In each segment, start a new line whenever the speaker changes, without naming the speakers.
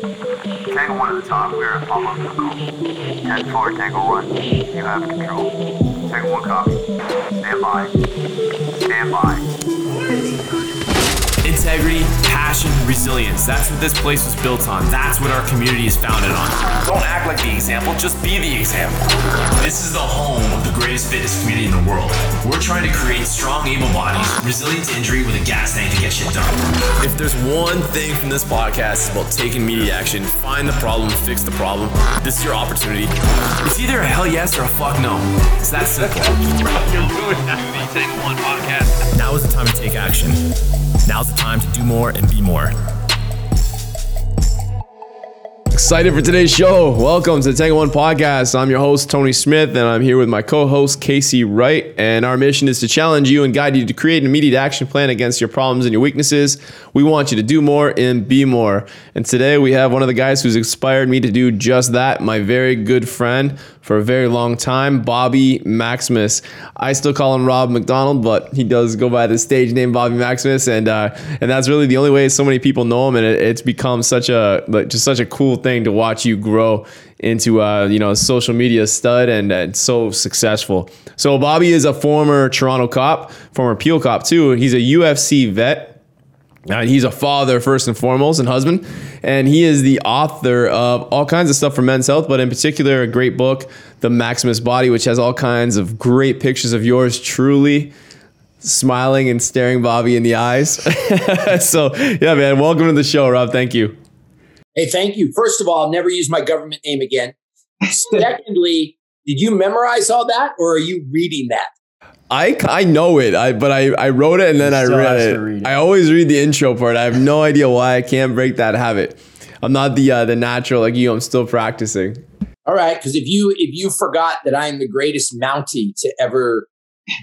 Tango 1 at the top, we are at Pablo Cuckoo. 10 4, Tango 1, you have control. Tango 1 copy. Stand by. Stand by.
Integrity, passion, resilience. That's what this place was built on. That's what our community is founded on. Don't act like the example, just be the example. This is the home of the greatest fitness community in the world. We're trying to create strong, able bodies, resilient to injury with a gas tank to get shit done. If there's one thing from this podcast, it's about taking immediate action. Find the problem, fix the problem. This is your opportunity. It's either a hell yes or a fuck no. It's that simple. You're the Take One podcast. Now is the time to take action. Now's the time to do more and be more.
Excited for today's show. Welcome to the Tango One Podcast. I'm your host, Tony Smith, and I'm here with my co host, Casey Wright. And our mission is to challenge you and guide you to create an immediate action plan against your problems and your weaknesses. We want you to do more and be more. And today we have one of the guys who's inspired me to do just that, my very good friend for a very long time, Bobby Maximus. I still call him Rob McDonald, but he does go by the stage name Bobby Maximus, and uh, and that's really the only way so many people know him, and it, it's become such a like, just such a cool thing to watch you grow into uh, you know a social media stud and, and so successful. So Bobby is a former Toronto cop, former Peel cop too. He's a UFC vet. Uh, he's a father first and foremost and husband, and he is the author of all kinds of stuff for men's health, but in particular, a great book, The Maximus Body, which has all kinds of great pictures of yours truly smiling and staring Bobby in the eyes. so, yeah, man, welcome to the show, Rob. Thank you.
Hey, thank you. First of all, I'll never use my government name again. Secondly, did you memorize all that or are you reading that?
I, I know it, I but I, I wrote it and then I read it.
read it.
I always read the intro part. I have no idea why I can't break that habit. I'm not the uh, the natural like you. I'm still practicing.
All right, because if you if you forgot that I am the greatest Mountie to ever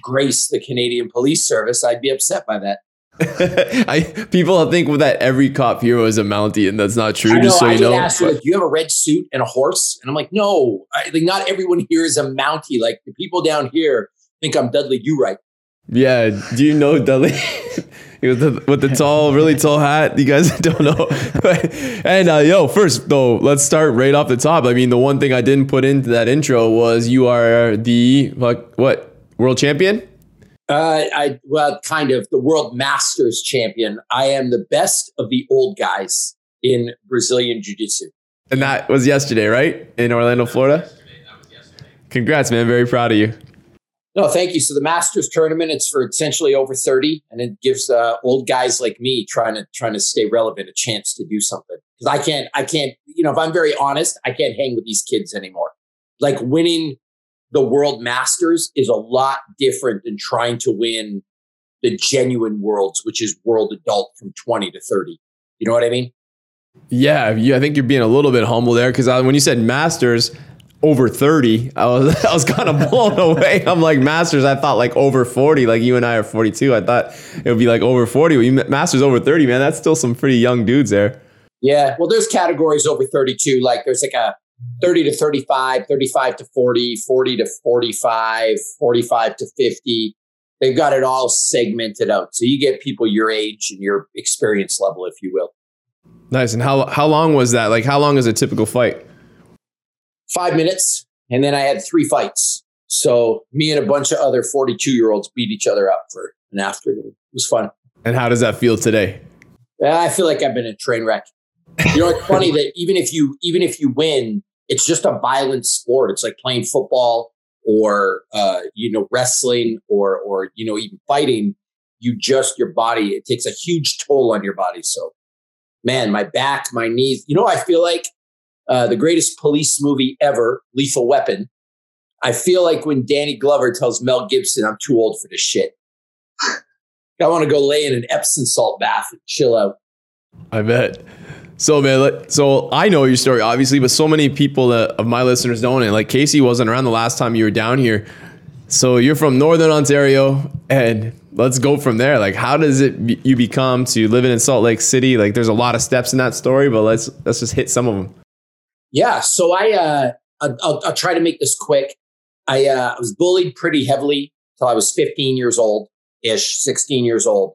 grace the Canadian Police Service, I'd be upset by that.
I people think that every cop hero is a Mountie, and that's not true.
I know.
just so
I
you
get
know.
asked, like, "Do you have a red suit and a horse?" And I'm like, "No, I, like not everyone here is a Mountie. Like the people down here think I'm Dudley Do Right."
Yeah. Do you know Dudley? with, the, with the tall, really tall hat. You guys don't know. and uh, yo, first though, let's start right off the top. I mean, the one thing I didn't put into that intro was you are the like what world champion.
Uh, I well, kind of the world masters champion. I am the best of the old guys in Brazilian jiu-jitsu.
And that was yesterday, right? In Orlando, Florida. Congrats, man. Very proud of you.
No, thank you. So the Masters tournament, it's for essentially over 30, and it gives uh, old guys like me trying to trying to stay relevant a chance to do something. Because I can't, I can't, you know, if I'm very honest, I can't hang with these kids anymore. Like winning the world masters is a lot different than trying to win the genuine worlds, which is world adult from 20 to 30. You know what I mean?
Yeah, you, I think you're being a little bit humble there because when you said Masters over 30, I was I was kind of blown away. I'm like Masters, I thought like over 40, like you and I are 42. I thought it would be like over 40. You Masters over 30, man, that's still some pretty young dudes there.
Yeah. Well, there's categories over 32. Like there's like a 30 to 35, 35 to 40, 40 to 45, 45 to 50. They've got it all segmented out. So you get people your age and your experience level, if you will.
Nice. And how how long was that? Like how long is a typical fight?
Five minutes. And then I had three fights. So me and a bunch of other 42 year olds beat each other up for an afternoon. It was fun.
And how does that feel today?
I feel like I've been a train wreck. You know, it's funny that even if you even if you win, it's just a violent sport. It's like playing football or uh, you know wrestling or or you know even fighting. You just your body it takes a huge toll on your body. So, man, my back, my knees. You know, I feel like uh, the greatest police movie ever, Lethal Weapon. I feel like when Danny Glover tells Mel Gibson, "I'm too old for this shit." I want to go lay in an Epsom salt bath and chill out.
I bet. So man, so I know your story obviously, but so many people that, of my listeners don't. And like Casey wasn't around the last time you were down here. So you're from Northern Ontario, and let's go from there. Like, how does it be, you become to living in Salt Lake City? Like, there's a lot of steps in that story, but let's let's just hit some of them.
Yeah. So I, uh, I'll, I'll, try to make this quick. I uh, was bullied pretty heavily till I was 15 years old ish, 16 years old.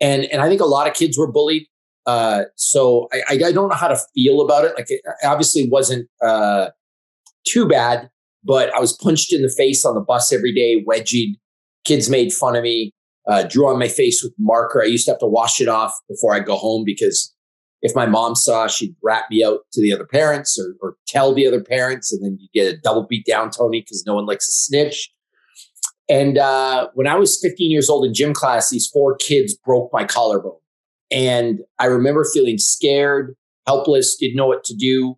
And, and I think a lot of kids were bullied. Uh, so I, I don't know how to feel about it. Like it obviously wasn't uh, too bad, but I was punched in the face on the bus every day, wedgied. Kids made fun of me, uh, drew on my face with marker. I used to have to wash it off before I go home because if my mom saw, she'd rat me out to the other parents or, or tell the other parents, and then you get a double beat down, Tony, because no one likes a snitch. And uh, when I was 15 years old in gym class, these four kids broke my collarbone. And I remember feeling scared, helpless, didn't know what to do.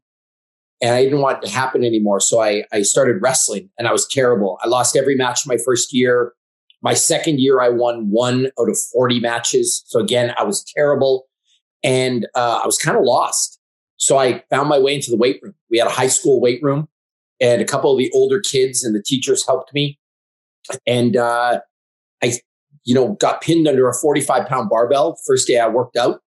And I didn't want it to happen anymore. So I, I started wrestling and I was terrible. I lost every match my first year. My second year, I won one out of 40 matches. So again, I was terrible and uh, I was kind of lost. So I found my way into the weight room. We had a high school weight room and a couple of the older kids and the teachers helped me. And uh, I you know, got pinned under a 45 pound barbell. First day I worked out,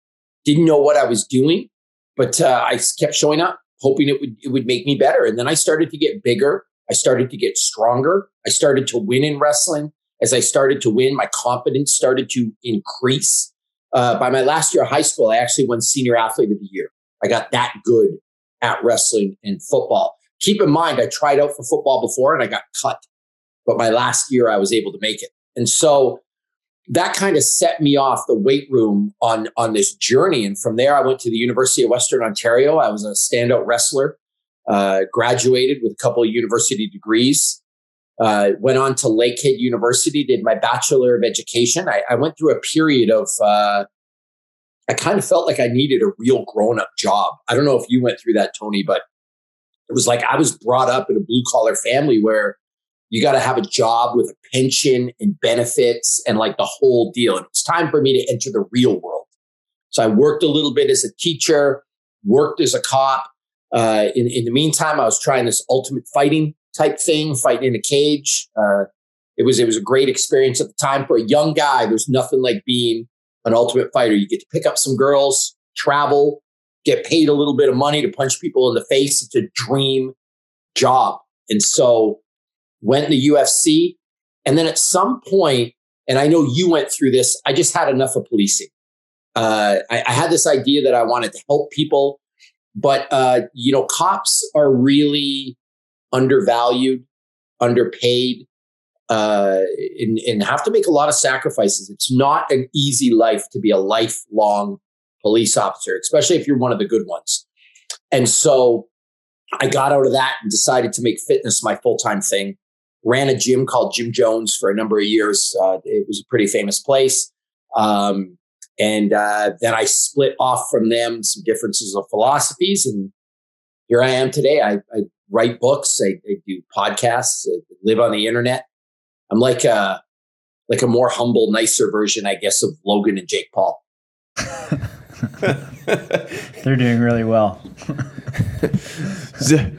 didn't know what I was doing, but uh, I kept showing up, hoping it would it would make me better. And then I started to get bigger. I started to get stronger. I started to win in wrestling. As I started to win, my confidence started to increase. Uh, by my last year of high school, I actually won Senior Athlete of the Year. I got that good at wrestling and football. Keep in mind, I tried out for football before and I got cut, but my last year I was able to make it. And so that kind of set me off the weight room on on this journey and from there i went to the university of western ontario i was a standout wrestler uh, graduated with a couple of university degrees uh, went on to lakehead university did my bachelor of education i, I went through a period of uh, i kind of felt like i needed a real grown-up job i don't know if you went through that tony but it was like i was brought up in a blue collar family where you got to have a job with a pension and benefits and like the whole deal. And it was time for me to enter the real world. So I worked a little bit as a teacher, worked as a cop. Uh, in, in the meantime, I was trying this ultimate fighting type thing, fighting in a cage. Uh, it was it was a great experience at the time for a young guy. There's nothing like being an ultimate fighter. You get to pick up some girls, travel, get paid a little bit of money to punch people in the face. It's a dream job. And so went in the UFC. And then at some point, and I know you went through this, I just had enough of policing. Uh, I, I, had this idea that I wanted to help people, but uh, you know, cops are really undervalued, underpaid, uh, and, and have to make a lot of sacrifices. It's not an easy life to be a lifelong police officer, especially if you're one of the good ones. And so I got out of that and decided to make fitness my full time thing ran a gym called Gym Jones for a number of years. Uh, it was a pretty famous place. Um, and uh, then I split off from them, some differences of philosophies. And here I am today. I, I write books, I, I, do podcasts, I live on the internet. I'm like a, like a more humble, nicer version, I guess, of Logan and Jake Paul.
They're doing really well.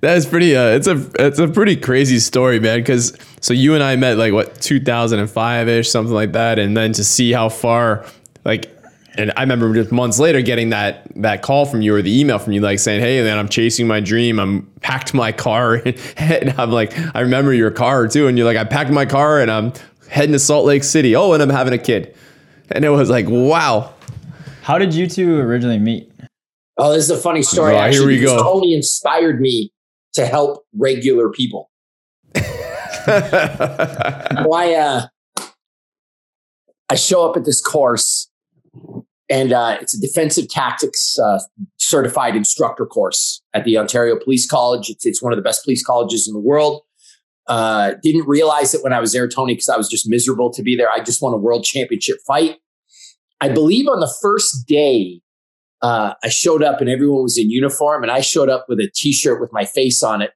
That is pretty. Uh, it's a it's a pretty crazy story, man. Because so you and I met like what 2005 ish, something like that, and then to see how far, like, and I remember just months later getting that that call from you or the email from you, like saying, "Hey, man, I'm chasing my dream. I'm packed my car, and I'm like, I remember your car too, and you're like, I packed my car and I'm heading to Salt Lake City. Oh, and I'm having a kid, and it was like, wow.
How did you two originally meet?
Oh, this is a funny story. Oh, actually, here we go. Tony inspired me to help regular people. Why? uh, I show up at this course, and uh, it's a defensive tactics uh, certified instructor course at the Ontario Police College. It's, it's one of the best police colleges in the world. Uh, didn't realize it when I was there, Tony, because I was just miserable to be there. I just won a world championship fight. I believe on the first day, uh, I showed up and everyone was in uniform, and I showed up with a T-shirt with my face on it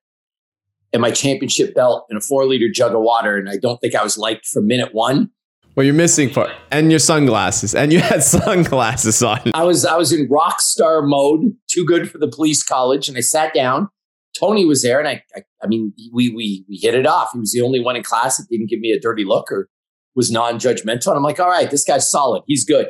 and my championship belt and a four-liter jug of water. And I don't think I was liked from minute one.
Well, you're missing part, and your sunglasses, and you had sunglasses on.
I was I was in rock star mode, too good for the police college, and I sat down. Tony was there, and I, I, I mean, we we we hit it off. He was the only one in class that didn't give me a dirty look or was non-judgmental. And I'm like, all right, this guy's solid. He's good.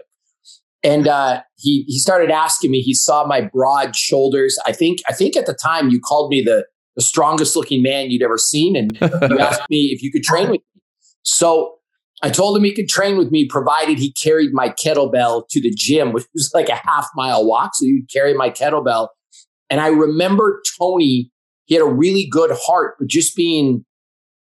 And uh, he he started asking me. He saw my broad shoulders. I think I think at the time you called me the the strongest looking man you'd ever seen, and you asked me if you could train with me. So I told him he could train with me provided he carried my kettlebell to the gym, which was like a half mile walk. So he would carry my kettlebell. And I remember Tony, he had a really good heart, but just being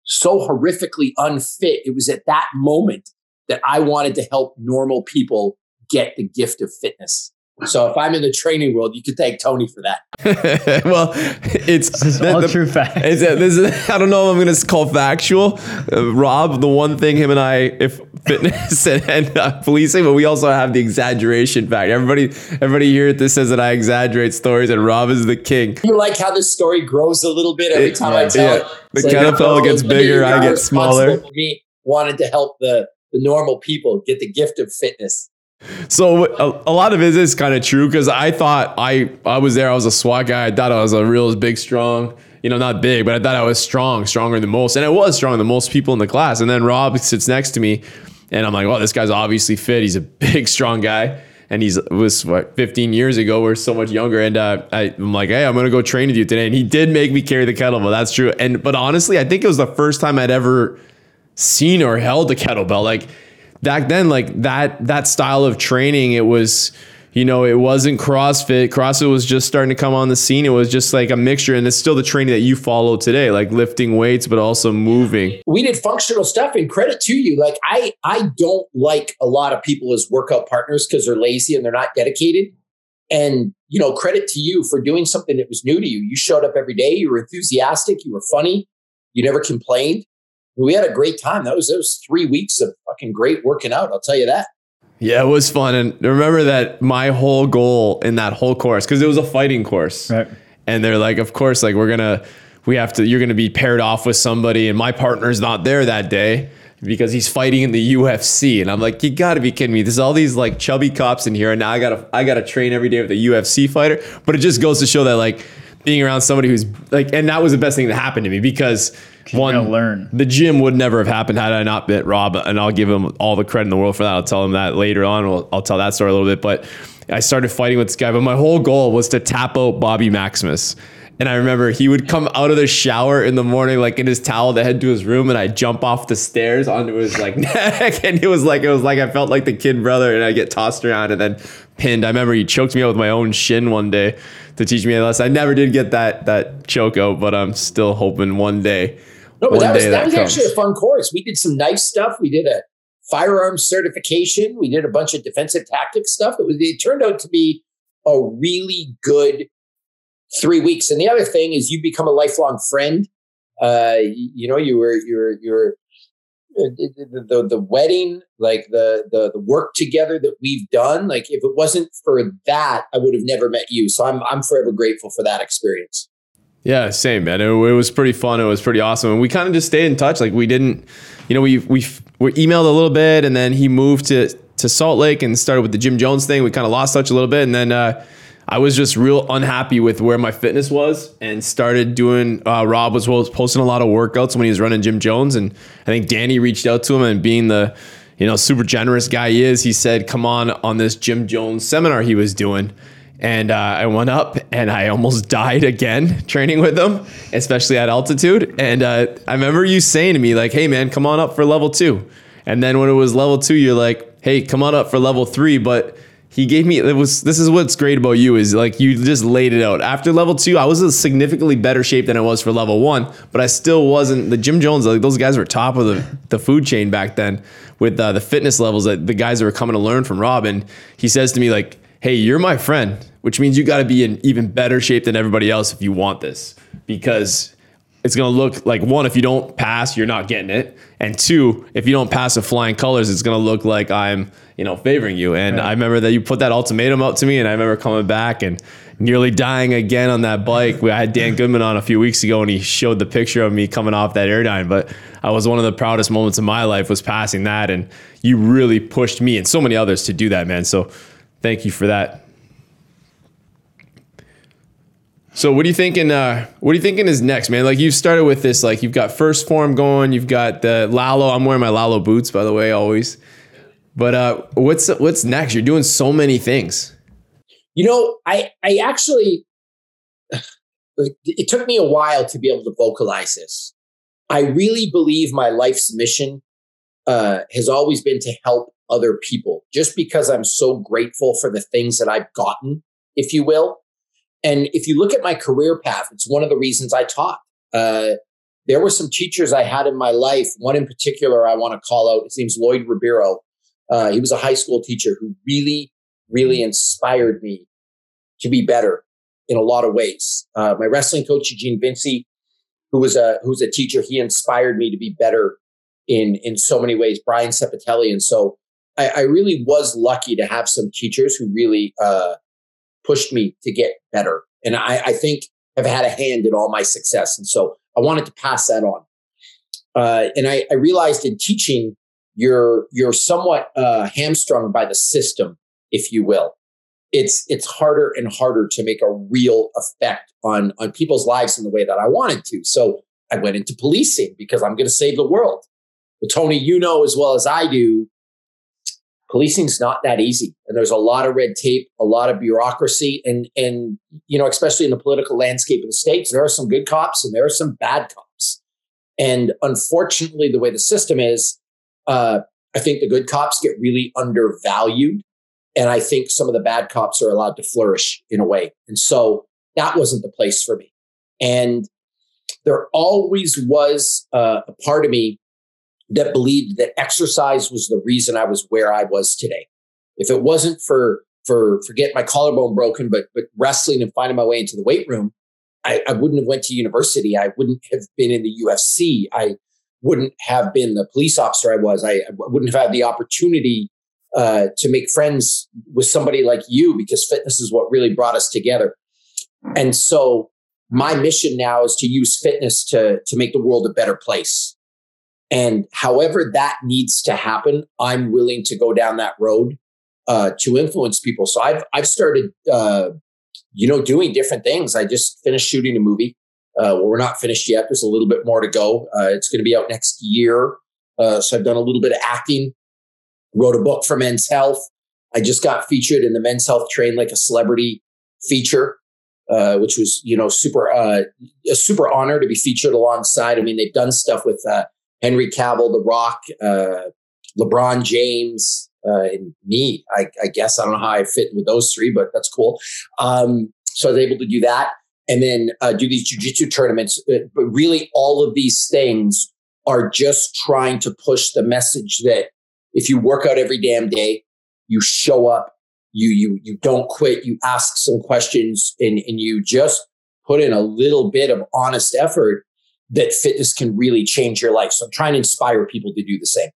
so horrifically unfit, it was at that moment that I wanted to help normal people get the gift of fitness. So if I'm in the training world, you could thank Tony for that.
well, it's
This is
the-
all
the-
true facts.
It's a, this is, I don't know if I'm going to call factual. Uh, Rob, the one thing him and I, if fitness and, and uh, policing, but we also have the exaggeration fact. Everybody, everybody here at this says that I exaggerate stories, and Rob is the king.
You like how this story grows a little bit every
It-
time I tell
yeah.
it.
The
It's like,
kettlebell
oh,
gets bigger, I get smaller.
Me wanted to help the, the normal people get the gift of fitness.
So a, a lot of it is kind of true because I thought I I was there. I was a SWAT guy. I thought I was a real big, strong. You know, not big, but I thought I was strong, stronger than most, and I was stronger than most people in the class. And then Rob sits next to me, and I'm like, "Oh, this guy's obviously fit. He's a big, strong guy." And he's was what 15 years ago. We're so much younger, and uh, I, I'm like, "Hey, I'm gonna go train with you today." And he did make me carry the kettlebell. That's true. And but honestly, I think it was the first time I'd ever seen or held a kettlebell. Like back then, like that that style of training, it was, you know, it wasn't CrossFit. CrossFit was just starting to come on the scene. It was just like a mixture, and it's still the training that you follow today, like lifting weights, but also moving.
we did functional stuff and credit to you like i i don't like a lot of people as workout partners because they're lazy and they're not dedicated and you know credit to you for doing something that was new to you you showed up every day you were enthusiastic you were funny you never complained we had a great time. That was those three weeks of fucking great working out i'll tell you that.
Yeah, it was fun, and remember that my whole goal in that whole course, because it was a fighting course,
Right.
and they're like, of course, like we're gonna, we have to, you're gonna be paired off with somebody, and my partner's not there that day because he's fighting in the UFC, and I'm like, you gotta be kidding me. There's all these like chubby cops in here, and now I gotta, I gotta train every day with a UFC fighter, but it just goes to show that like being around somebody who's like, and that was the best thing that happened to me because one,
learn.
the gym would never have happened had I not met Rob, and I'll give him all the credit in the world for that. I'll tell him that later on. I'll, I'll tell that story a little bit. But I started fighting with this guy, but my whole goal was to tap out Bobby Maximus. And I remember he would come out of the shower in the morning, like in his towel, to head to his room, and I jump off the stairs onto his like neck, and it was like it was like I felt like the kid brother, and I get tossed around and then pinned. I remember he choked me out with my own shin one day to teach me a lesson. I never did get that that choke out, but I'm still hoping one day.
no but that was that
that
was
comes.
actually a fun course we did some nice stuff we did a firearms certification we did a bunch of defensive tactics stuff it was it turned out to be a really good three weeks. And the other thing is you become a lifelong friend. Uh, you, you know, you were, you're, you're, the, the, the wedding, like the, the, the work together that we've done, like if it wasn't for that, I would have never met you. So I'm, I'm forever grateful for that experience.
Yeah, same man. It, it was pretty fun. It was pretty awesome, and we kind of just stayed in touch. Like we didn't, you know, we we we emailed a little bit, and then he moved to to Salt Lake and started with the Gym Jones thing. We kind of lost touch a little bit, and then uh, I was just real unhappy with where my fitness was, and started doing. Uh, Rob was posting a lot of workouts when he was running Gym Jones, and I think Danny reached out to him, and being the you know super generous guy he is, he said, "Come on on this Gym Jones seminar he was doing." And uh, I went up and I almost died again training with him, especially at altitude. And uh, I remember you saying to me, like, hey, man, come on up for level two. And then when it was level two, you're like, hey, come on up for level three. But he gave me, it was, this is what's great about you is like you just laid it out. After level two, I was in significantly better shape than I was for level one, but I still wasn't, the Gym Jones, like those guys were top of the, the food chain back then with uh, the fitness levels that the guys that were coming to learn from Rob. And he says to me, like, hey, you're my friend, which means you got to be in even better shape than everybody else if you want this. Because it's going to look like one, if you don't pass, you're not getting it. And two, if you don't pass with flying colors, it's going to look like I'm, you know, favoring you. And I remember that you put that ultimatum out to me, and I remember coming back and nearly dying again on that bike. We I had Dan Goodman on a few weeks ago, and he showed the picture of me coming off that airdyne. But I was one of the proudest moments of my life was passing that, and you really pushed me and so many others to do that, man. So thank you for that. So what are you thinking? Uh, what are you thinking is next, man? Like you've started with this, like you've got first form going, you've got the Lalo. I'm wearing my Lalo boots, by the way, always. But uh, what's what's next? You're doing so many things.
You know, I, I actually, it took me a while to be able to vocalize this. I really believe my life's mission uh, has always been to help other people, just because I'm so grateful for the things that I've gotten, if you will. And if you look at my career path, it's one of the reasons I taught. Uh, there were some teachers I had in my life. One in particular I want to call out. His name's Lloyd Ribeiro. Uh, he was a high school teacher who really, really inspired me to be better in a lot of ways. Uh, my wrestling coach Eugene Vinci, who was a who was a teacher, he inspired me to be better in in so many ways. Brian Sepatelli, and so I, I really was lucky to have some teachers who really uh, pushed me to get better, and I, I think have had a hand in all my success. And so I wanted to pass that on. Uh, and I, I, realized in teaching, you're you're somewhat uh, hamstrung by the system, if you will. It's it's harder and harder to make a real effect on on people's lives in the way that I wanted to. So I went into policing because I'm going to save the world. Well, Tony, you know as well as I do, policing's not that easy. And there's a lot of red tape a lot of bureaucracy and and you know especially in the political landscape of the states there are some good cops and there are some bad cops. And unfortunately the way the system is uh, i think the good cops get really undervalued and i think some of the bad cops are allowed to flourish in a way. And so that wasn't the place for me. And there always was uh, a part of me that believed that exercise was the reason I was where I was today. If it wasn't for for for getting my collarbone broken, but but wrestling and finding my way into the weight room, I, I wouldn't have went to university. I wouldn't have been in the UFC. I wouldn't have been the police officer I was. I, I wouldn't have had the opportunity uh, to make friends with somebody like you because fitness is what really brought us together. And so my mission now is to use fitness to to make the world a better place and however that needs to happen, I'm willing to go down that road uh, to influence people. So I've I've started, uh, you know, doing different things. I just finished shooting a movie. Uh, well, we're not finished yet. There's a little bit more to go. Uh, it's going to be out next year. Uh, so I've done a little bit of acting. Wrote a book for Men's Health. I just got featured in the Men's Health Train Like a Celebrity feature, uh, which was you know super a super honor to be featured alongside. I mean, they've done stuff with Henry Cavill, The Rock, uh, LeBron James, uh, and me. I, I, guess I don't know how I fit with those three, but that's cool. Um, so I was able to do that, and then uh, do these jujitsu tournaments. Uh, but really, all of these things are just trying to push the message that if you work out every damn day, you show up, you you you don't quit, you ask some questions, and and you just put in a little bit of honest effort that fitness can really change your life. So I'm trying to inspire people to do the same.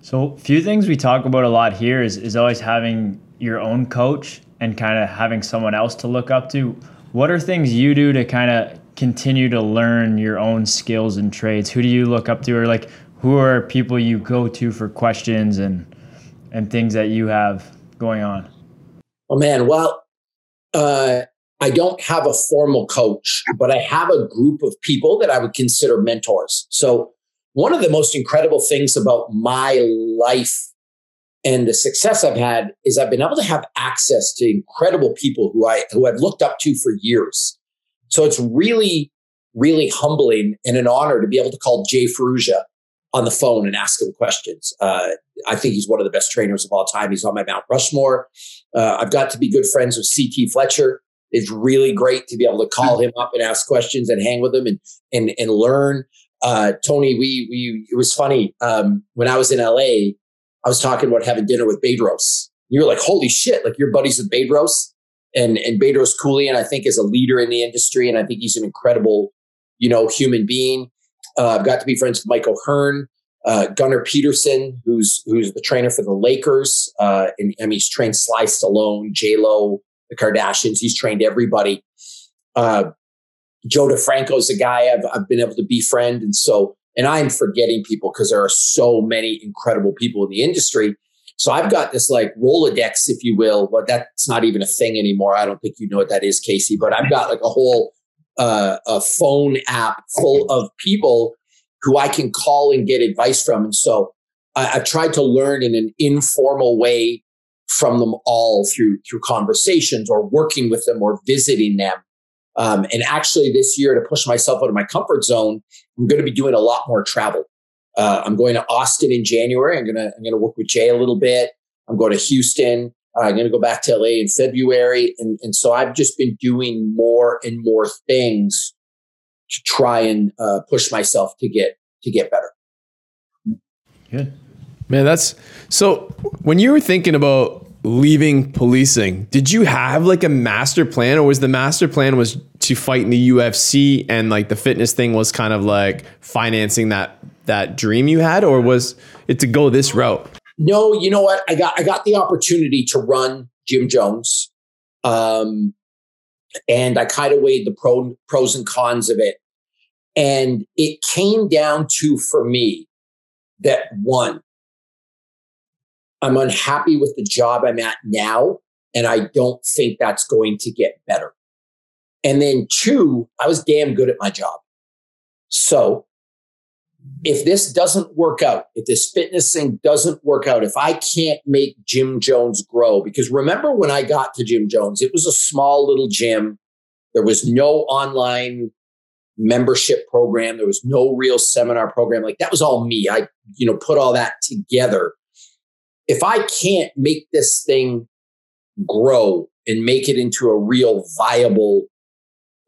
So, a few things we talk about a lot here is, is always having your own coach and kind of having someone else to look up to. What are things you do to kind of continue to learn your own skills and trades? Who do you look up to, or like who are people you go to for questions and and things that you have going on?
Oh man, well, uh, I don't have a formal coach, but I have a group of people that I would consider mentors. So, one of the most incredible things about my life and the success I've had is I've been able to have access to incredible people who I who I've looked up to for years. So it's really, really humbling and an honor to be able to call Jay Ferruggia on the phone and ask him questions. Uh, I think he's one of the best trainers of all time. He's on my Mount Rushmore. Uh, I've got to be good friends with CT Fletcher it's really great to be able to call him up and ask questions and hang with him and and and learn. Uh, Tony, we we it was funny um, when I was in LA. I was talking about having dinner with Bedros. You were like, "Holy shit!" Like your buddies with Bedros, and and Bedros Keuilian, I think, is a leader in the industry, and I think he's an incredible, you know, human being. Uh, I've got to be friends with Michael Hearn, uh, Gunnar Peterson, who's who's the trainer for the Lakers, uh, and I mean, he's trained Sly Stallone, J Lo, the Kardashians. He's trained everybody. Uh, Joe DeFranco is a guy I've, I've been able to befriend. And so, and I'm forgetting people because there are so many incredible people in the industry. So I've got this like Rolodex, if you will, but that's not even a thing anymore. I don't think you know what that is, Casey, but I've got like a whole uh, a phone app full of people who I can call and get advice from. And so I, I've tried to learn in an informal way from them all through through conversations or working with them or visiting them. Um, and actually, this year, to push myself out of my comfort zone, I'm going to be doing a lot more travel. Uh, I'm going to Austin in January. I'm gonna I'm gonna work with Jay a little bit. I'm going to Houston. Uh, I'm gonna go back to LA in February, and and so I've just been doing more and more things to try and uh, push myself to get to get better.
Good.
Man, that's so. When you were thinking about leaving policing, did you have like a master plan, or was the master plan was to fight in the UFC and like the fitness thing was kind of like financing that that dream you had, or was it to go this route?
No, you know what? I got I got the opportunity to run Gym Jones, um, and I kind of weighed the pro, pros and cons of it, and it came down to for me that one I'm unhappy with the job I'm at now, and I don't think that's going to get better. And then two, I was damn good at my job. So if this doesn't work out, if this fitness thing doesn't work out, if I can't make Gym Jones grow, because remember when I got to Gym Jones, it was a small little gym. There was no online membership program. There was no real seminar program. Like that was all me. I, you know, put all that together if I can't make this thing grow and make it into a real viable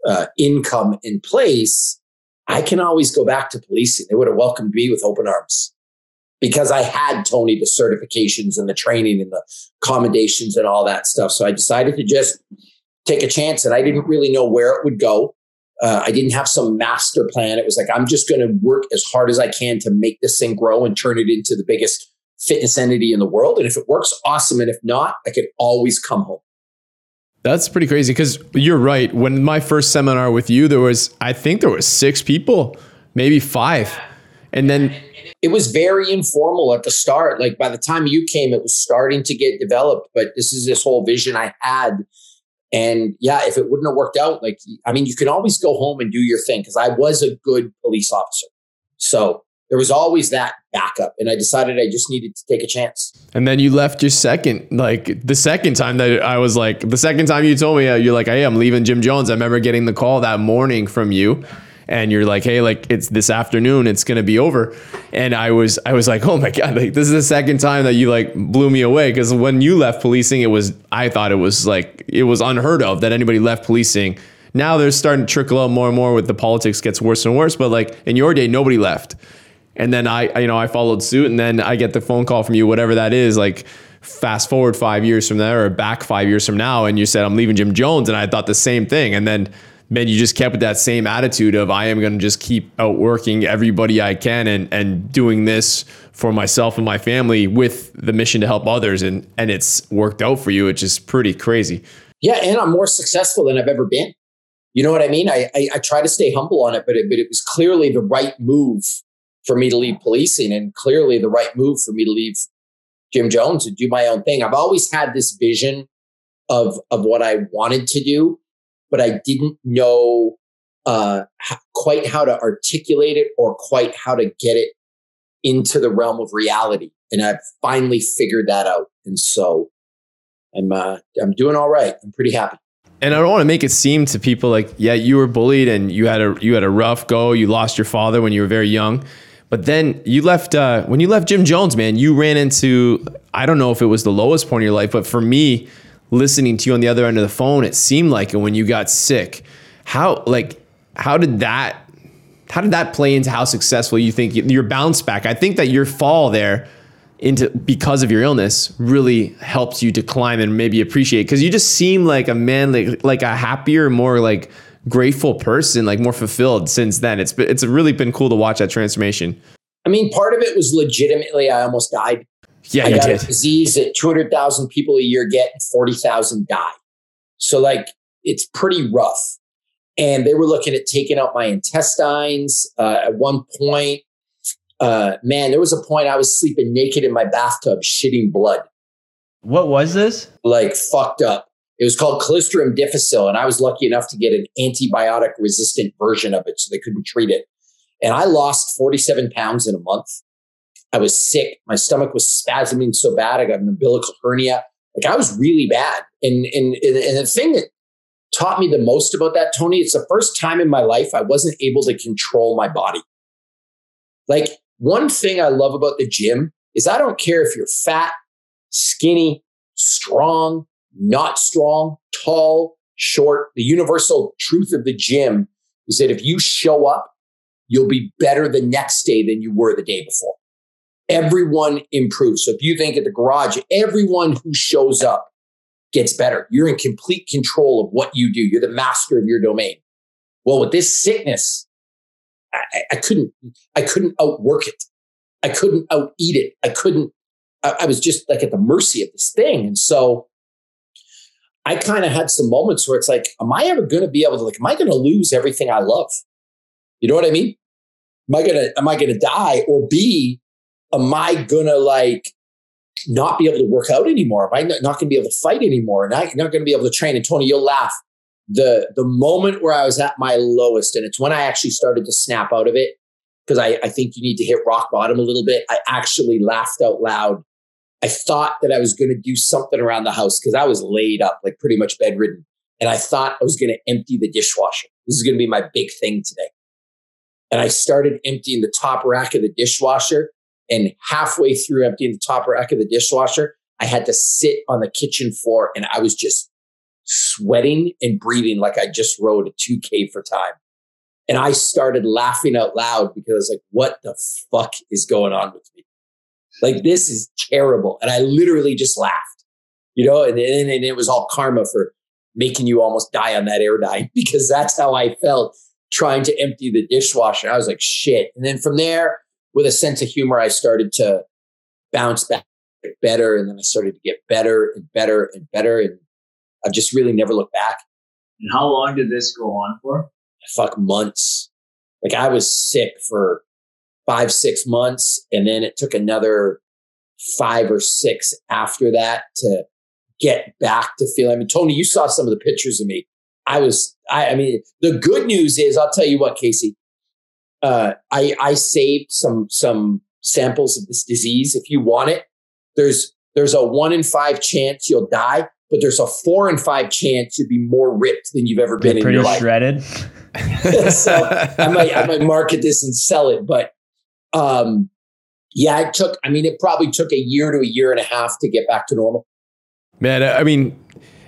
uh, income in place, I can always go back to policing. They would have welcomed me with open arms because I had Tony the certifications and the training and the accommodations and all that stuff. So I decided to just take a chance, and I didn't really know where it would go. Uh, I didn't have some master plan. It was like I'm just going to work as hard as I can to make this thing grow and turn it into the biggest fitness entity in the world. And if it works, awesome. And if not, I could always come home.
That's pretty crazy because you're right. When my first seminar with you, there was, I think there was six people, maybe five. And then
it was very informal at the start. Like by the time you came, it was starting to get developed. But this is this whole vision I had. And yeah, if it wouldn't have worked out, like, I mean, you can always go home and do your thing because I was a good police officer. So there was always that backup. And I decided I just needed to take a chance.
And then you left your second, like the second time that I was like, the second time you told me, uh, you're like, hey, I'm leaving gym Jones. I remember getting the call that morning from you. And you're like, hey, like it's this afternoon, it's gonna be over. And I was, I was like, oh my god, like this is the second time that you like blew me away. Because when you left policing, it was, I thought it was like it was unheard of that anybody left policing. Now they're starting to trickle out more and more with the politics gets worse and worse. But like in your day, nobody left. And then I, you know, I followed suit, and then I get the phone call from you, whatever that is, like fast forward five years from there or back five years from now, and you said I'm leaving Gym Jones, and I thought the same thing, and then man, you just kept with that same attitude of I am going to just keep outworking everybody I can and and doing this for myself and my family with the mission to help others, and and it's worked out for you, which is pretty crazy.
Yeah, and I'm more successful than I've ever been. You know what I mean? I, I, I try to stay humble on it, but it, but it was clearly the right move for me to leave policing and clearly the right move for me to leave Gym Jones and do my own thing. I've always had this vision of of what I wanted to do, but I didn't know uh, quite how to articulate it or quite how to get it into the realm of reality. And I've finally figured that out. And so I'm uh, I'm doing all right. I'm pretty happy.
And I don't want to make it seem to people like, yeah, you were bullied and you had a you had a rough go. You lost your father when you were very young. But then you left uh, when you left Gym Jones, man. You ran into I don't know if it was the lowest point of your life, but for me, listening to you on the other end of the phone, it seemed like when you got sick. How like how did that how did that play into how successful you think your bounce back? I think that your fall there into because of your illness really helped you to climb and maybe appreciate because you just seem like a man like like a happier, more like grateful person, like more fulfilled since then. It's it's really been cool to watch that transformation.
I mean, part of it was legitimately I almost died.
Yeah,
I got
did.
a disease that 200,000 people a year get and 40,000 die. So like it's pretty rough. And they were looking at taking out my intestines. Uh, at one point, uh, man, there was a point I was sleeping naked in my bathtub, shitting blood.
What was this?
Like fucked up. It was called Clostridium difficile, and I was lucky enough to get an antibiotic resistant version of it, so they couldn't treat it. And I lost 47 pounds in a month. I was sick. My stomach was spasming so bad. I got an umbilical hernia. Like I was really bad. And, and, and the thing that taught me the most about that, Tony, it's the first time in my life I wasn't able to control my body. Like one thing I love about the gym is I don't care if you're fat, skinny, strong, not strong, tall, short. The universal truth of the gym is that if you show up, you'll be better the next day than you were the day before. Everyone improves. So if you think at the garage, everyone who shows up gets better. You're in complete control of what you do. You're the master of your domain. Well, with this sickness, I, I couldn't, I couldn't outwork it. I couldn't out eat it. I couldn't, I, I was just like at the mercy of this thing. And so I kind of had some moments where it's like, am I ever going to be able to, like, am I going to lose everything I love? You know what I mean? Am I going to, am I to die? Or B, am I going to like not be able to work out anymore? Am I not, going to be able to fight anymore? And I'm not going to be able to train? And Tony, you'll laugh. The, the moment where I was at my lowest, and it's when I actually started to snap out of it, because I, I think you need to hit rock bottom a little bit. I actually laughed out loud I thought that I was going to do something around the house because I was laid up, like pretty much bedridden. And I thought I was going to empty the dishwasher. This is going to be my big thing today. And I started emptying the top rack of the dishwasher. And halfway through emptying the top rack of the dishwasher, I had to sit on the kitchen floor and I was just sweating and breathing like I just rode a 2K for time. And I started laughing out loud because I was like, what the fuck is going on with me? Like, this is terrible. And I literally just laughed, you know, and, and, and it was all karma for making you almost die on that air Airdyne because that's how I felt trying to empty the dishwasher. I was like, shit. And then from there, with a sense of humor, I started to bounce back better. And then I started to get better and better and better. And I've just really never looked back.
And how long did this go on for?
Fuck months. Like I was sick for five, six months. And then it took another five or six after that to get back to feeling. I mean, Tony, you saw some of the pictures of me. I was, I, I mean, the good news is, I'll tell you what, Casey, uh, I, I saved some, some samples of this disease. If you want it, there's, there's a one in five chance you'll die, but there's a four in five chance you'll be more ripped than you've ever been
You're
in your life.
shredded.
so I might, I might market this and sell it, but um, yeah, it took, I mean, it probably took a year to a year and a half to get back to normal.
Man, I mean,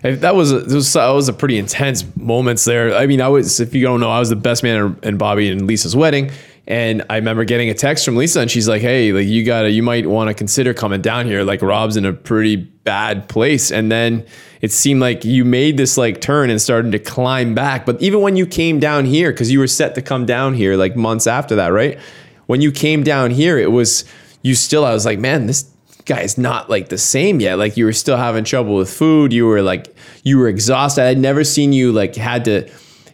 that was a, was, that was a pretty intense moments there. I mean, I was, if you don't know, I was the best man in Bobby and Lisa's wedding. And I remember getting a text from Lisa and she's like, Hey, like you gotta, you might want to consider coming down here. Like Rob's in a pretty bad place. And then it seemed like you made this like turn and started to climb back. But even when you came down here, cause you were set to come down here like months after that, right? When you came down here, it was you still. I was like, man, this guy's not like the same yet. Like you were still having trouble with food. You were like you were exhausted. I'd never seen you like had to,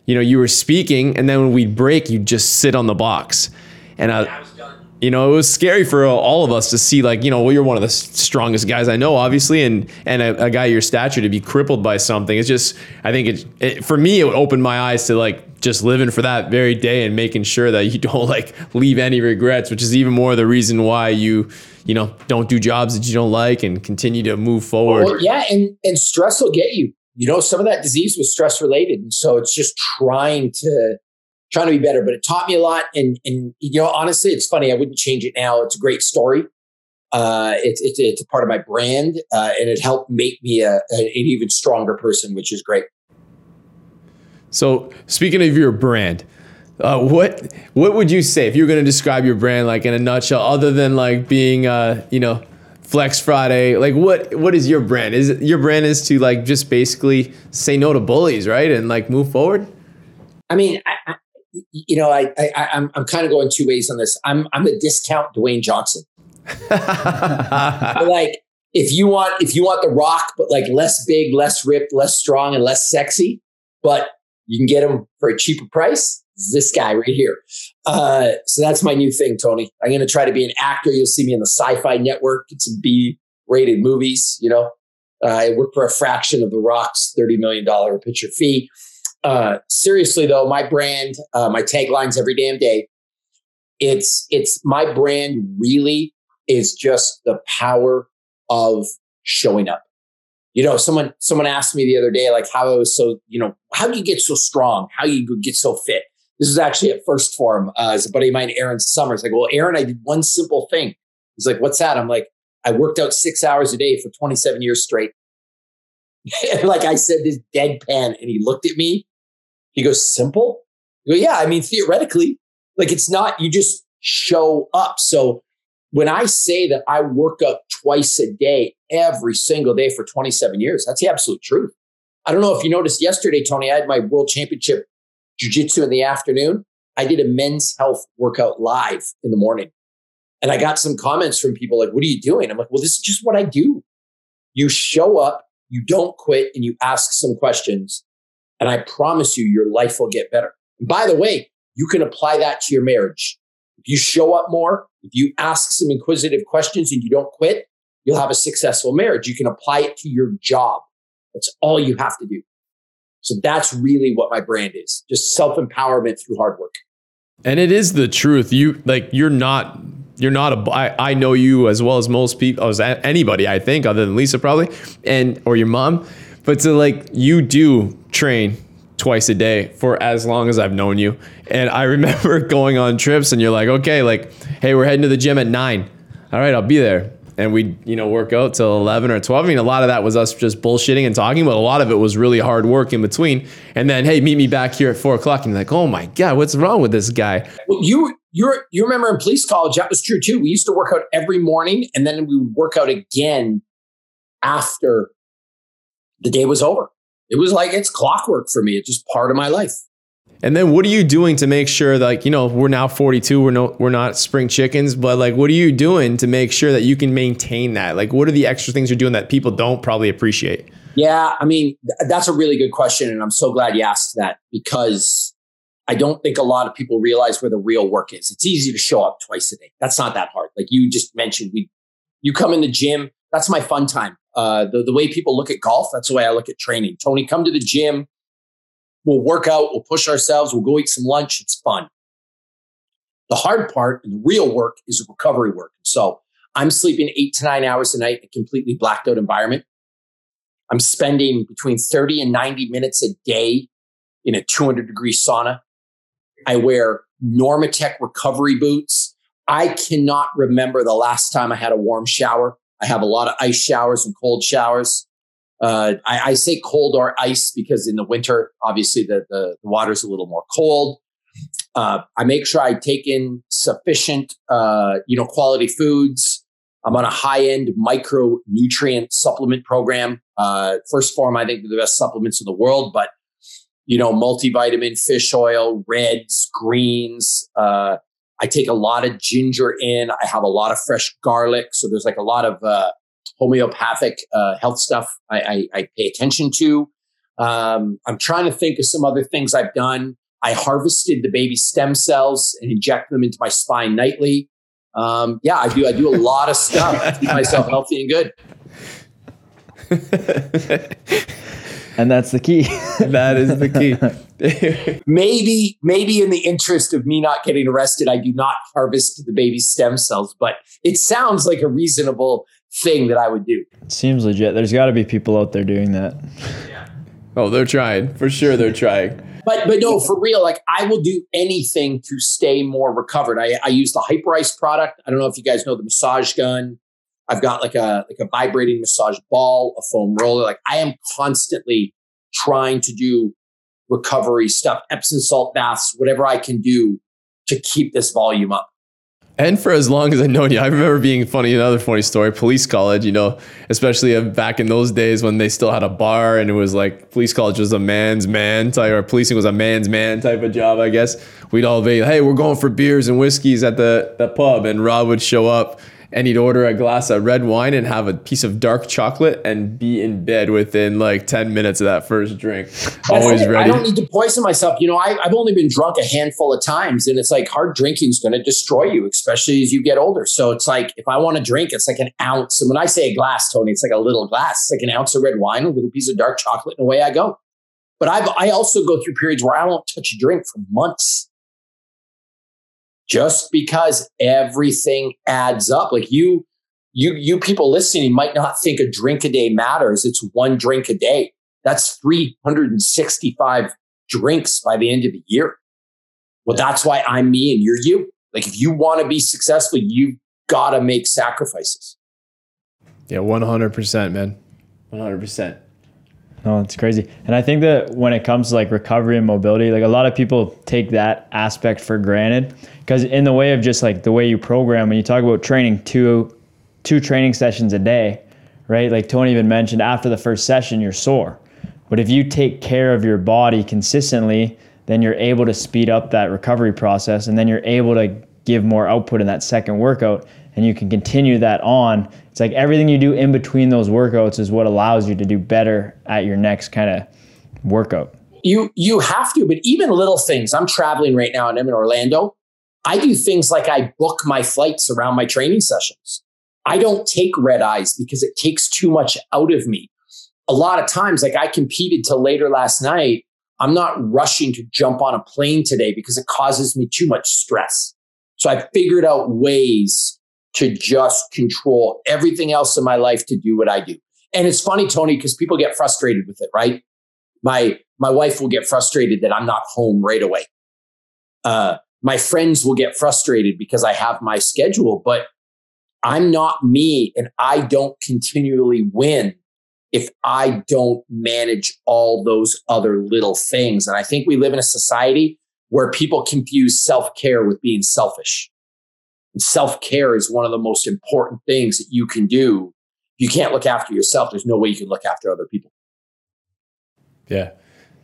you know, you were speaking, and then when we'd break, you'd just sit on the box, and I. You know, it was scary for all of us to see, like, you know, well, you're one of the strongest guys I know, obviously, and and a, a guy your stature to be crippled by something. It's just, I think it, it, for me, it opened my eyes to like just living for that very day and making sure that you don't like leave any regrets, which is even more the reason why you, you know, don't do jobs that you don't like and continue to move forward.
Well, yeah, and and stress will get you. You know, some of that disease was stress related, and so it's just trying to trying to be better. But it taught me a lot, and and you know, honestly, it's funny. I wouldn't change it now. It's a great story. Uh, it's it's it's a part of my brand, uh, and it helped make me a, an even stronger person, which is great.
So speaking of your brand, uh, what what would you say if you were going to describe your brand like in a nutshell, other than like being uh, you know Flex Friday? Like what what is your brand? Is it, your brand is to like just basically say no to bullies, right, and like move forward?
I mean, I, I, you know, I, I I'm I'm kind of going two ways on this. I'm I'm a discount Dwayne Johnson. like if you want if you want the Rock, but like less big, less ripped, less strong, and less sexy, but you can get them for a cheaper price. This guy right here. Uh, so that's my new thing, Tony. I'm going to try to be an actor. You'll see me in the Sci-Fi Network. It's some B-rated movies. You know, uh, I work for a fraction of the Rock's thirty million dollar picture fee. Uh, seriously though, my brand, uh, my taglines every damn day. It's it's my brand. Really, is just the power of showing up you know, someone someone asked me the other day, like how I was so, you know, how do you get so strong? How you get so fit? This is actually at 1st Form. Uh, it's a buddy of mine, Aaron Summers. like, well, Aaron, I did one simple thing. He's like, what's that? I'm like, I worked out six hours a day for 27 years straight. like I said, this deadpan, and he looked at me. He goes, simple? I go, yeah. I mean, theoretically, like it's not, you just show up. So when I say that I work up twice a day, every single day for 27 years, that's the absolute truth. I don't know if you noticed yesterday, Tony, I had my world championship jujitsu in the afternoon. I did a men's health workout live in the morning. And I got some comments from people like, what are you doing? I'm like, well, this is just what I do. You show up, you don't quit, and you ask some questions. And I promise you, your life will get better. And by the way, you can apply that to your marriage. You show up more, if you ask some inquisitive questions and you don't quit, you'll have a successful marriage. You can apply it to your job. That's all you have to do. So that's really what my brand is just self empowerment through hard work.
And it is the truth. You like, you're not you're not a I, I know you as well as most people as anybody i think other than lisa probably and or your mom but to like you do train twice a day for as long as I've known you. And I remember going on trips and you're like, okay, like, hey, we're heading to the gym at nine. All right, I'll be there. And we, you know, work out till 11 or 12. I mean, a lot of that was us just bullshitting and talking, but a lot of it was really hard work in between. And then, hey, meet me back here at four o'clock. And you're like, oh my God, what's wrong with this guy?
Well, you, you you remember in police college, that was true too. We used to work out every morning and then we would work out again after the day was over it was like it's clockwork for me. It's just part of my life.
And then what are you doing to make sure that, like, you know, we're now 42, we're no we're not spring chickens, but like what are you doing to make sure that you can maintain that? Like what are the extra things you're doing that people don't probably appreciate?
Yeah, I mean, that's a really good question and I'm so glad you asked that because I don't think a lot of people realize where the real work is. It's easy to show up twice a day. That's not that hard. Like you just mentioned, we you come in the gym, that's my fun time. Uh, the, the way people look at golf, that's the way I look at training. Tony, come to the gym. We'll work out. We'll push ourselves. We'll go eat some lunch. It's fun. The hard part and the real work is recovery work. So I'm sleeping eight to nine hours a night in a completely blacked out environment. I'm spending between 30 and 90 minutes a day in a 200 degree sauna. I wear Normatec recovery boots. I cannot remember the last time I had a warm shower. I have a lot of ice showers and cold showers. Uh, I, I, say cold or ice because in the winter, obviously the, the, the water's a little more cold. Uh, I make sure I take in sufficient, uh, you know, quality foods. I'm on a high end micronutrient supplement program. Uh, 1st Phorm, I think, the best supplements in the world, but you know, multivitamin, fish oil, reds, greens, uh, I take a lot of ginger in. I have a lot of fresh garlic. So there's like a lot of uh, homeopathic uh, health stuff I, I, I, pay attention to. Um, I'm trying to think of some other things I've done. I harvested the baby stem cells and inject them into my spine nightly. Um, yeah, I do. I do a lot of stuff to keep myself healthy and good.
and that's the key.
that is the key.
maybe, maybe in the interest of me not getting arrested, I do not harvest the baby stem cells, but it sounds like a reasonable thing that I would do.
It seems legit. There's got to be people out there doing that. Yeah.
Oh, they're trying. For sure, they're trying.
But but no, for real, like I will do anything to stay more recovered. I, I use the Hyperice product. I don't know if you guys know the massage gun. I've got like a like a vibrating massage ball, a foam roller. Like I am constantly trying to do recovery stuff, Epsom salt baths, whatever I can do to keep this volume up.
And for as long as I've known you, I remember being funny. Another funny story: police college. You know, especially back in those days when they still had a bar, and it was like police college was a man's man type, or policing was a man's man type of job. I guess we'd all be, hey, we're going for beers and whiskeys at the the pub, and Rob would show up and he'd order a glass of red wine and have a piece of dark chocolate and be in bed within like 10 minutes of that first drink. Always ready. I
don't need to poison myself. You know, I, have only been drunk a handful of times and it's like hard drinking is going to destroy you, especially as you get older. So it's like, if I want to drink, it's like an ounce. And when I say a glass, Tony, it's like a little glass. It's like an ounce of red wine, a little piece of dark chocolate, and away I go. But I've, I also go through periods where I won't touch a drink for months just because everything adds up. Like you, you, you people listening might not think a drink a day matters. It's one drink a day. That's 365 drinks by the end of the year. Well, that's why I'm me and you're you. Like if you want to be successful, you got to make sacrifices.
Yeah, 100%, man. 100%.
No, it's crazy. And I think that when it comes to like recovery and mobility, like a lot of people take that aspect for granted because in the way of just like the way you program, when you talk about training two two training sessions a day, right? Like Tony even mentioned after the first session you're sore. But if you take care of your body consistently, then you're able to speed up that recovery process and then you're able to give more output in that second workout and you can continue that on. It's like everything you do in between those workouts is what allows you to do better at your next kind of workout.
You you have to, but even little things. I'm traveling right now and I'm in Orlando. I do things like I book my flights around my training sessions. I don't take red eyes because it takes too much out of me. A lot of times, like I competed till later last night. I'm not rushing to jump on a plane today because it causes me too much stress. So I figured out ways to just control everything else in my life to do what I do. And it's funny, Tony, because people get frustrated with it, right? My my wife will get frustrated that I'm not home right away. Uh, my friends will get frustrated because I have my schedule, but I'm not me and I don't continually win if I don't manage all those other little things. And I think we live in a society where people confuse self care with being selfish self care is one of the most important things that you can do. You can't look after yourself. There's no way you can look after other people.
Yeah.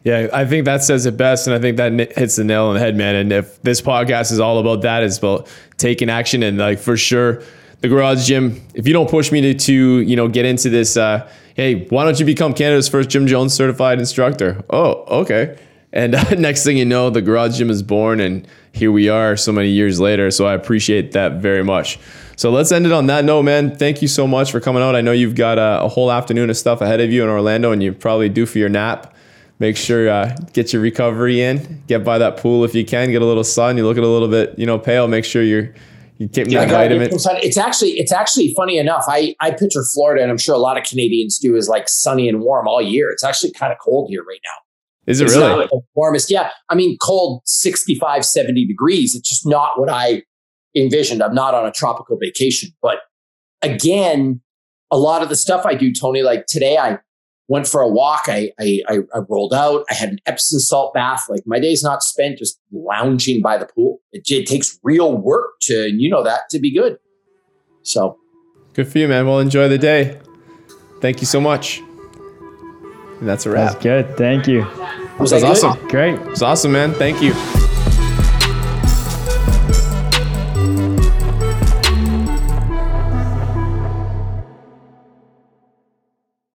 Yeah, I think that says it best, and I think that hits the nail on the head, man. And if this podcast is all about that, it's about taking action, and like for sure, the garage gym. If you don't push me to, to you know, get into this, uh, hey, why don't you become Canada's first Gym Jones certified instructor? Oh, okay. And uh, next thing you know, the garage gym is born, and here we are so many years later. So I appreciate that very much. So let's end it on that note, man. Thank you so much for coming out. I know you've got a, a whole afternoon of stuff ahead of you in Orlando, and you probably do for your nap. Make sure uh, get your recovery in. Get by that pool if you can. Get a little sun. You look a little bit, you know, pale. Make sure you're you get yeah, vitamin.
It's actually it's actually funny enough. I I picture Florida, and I'm sure a lot of Canadians do, is like sunny and warm all year. It's actually kind of cold here right now.
Is it it's really?
the warmest. Yeah. I mean, cold 65, 70 degrees. It's just not what I envisioned. I'm not on a tropical vacation. But again, a lot of the stuff I do, Tony, like today I went for a walk. I, I, I, rolled out. I had an Epsom salt bath. Like my day's not spent just lounging by the pool. It, it takes real work to, you know that, to be good. So
good for you, man. Well, enjoy the day. Thank you so much. And that's a wrap.
That's good. Thank you.
Was that was awesome.
Great.
It's awesome, man. Thank you.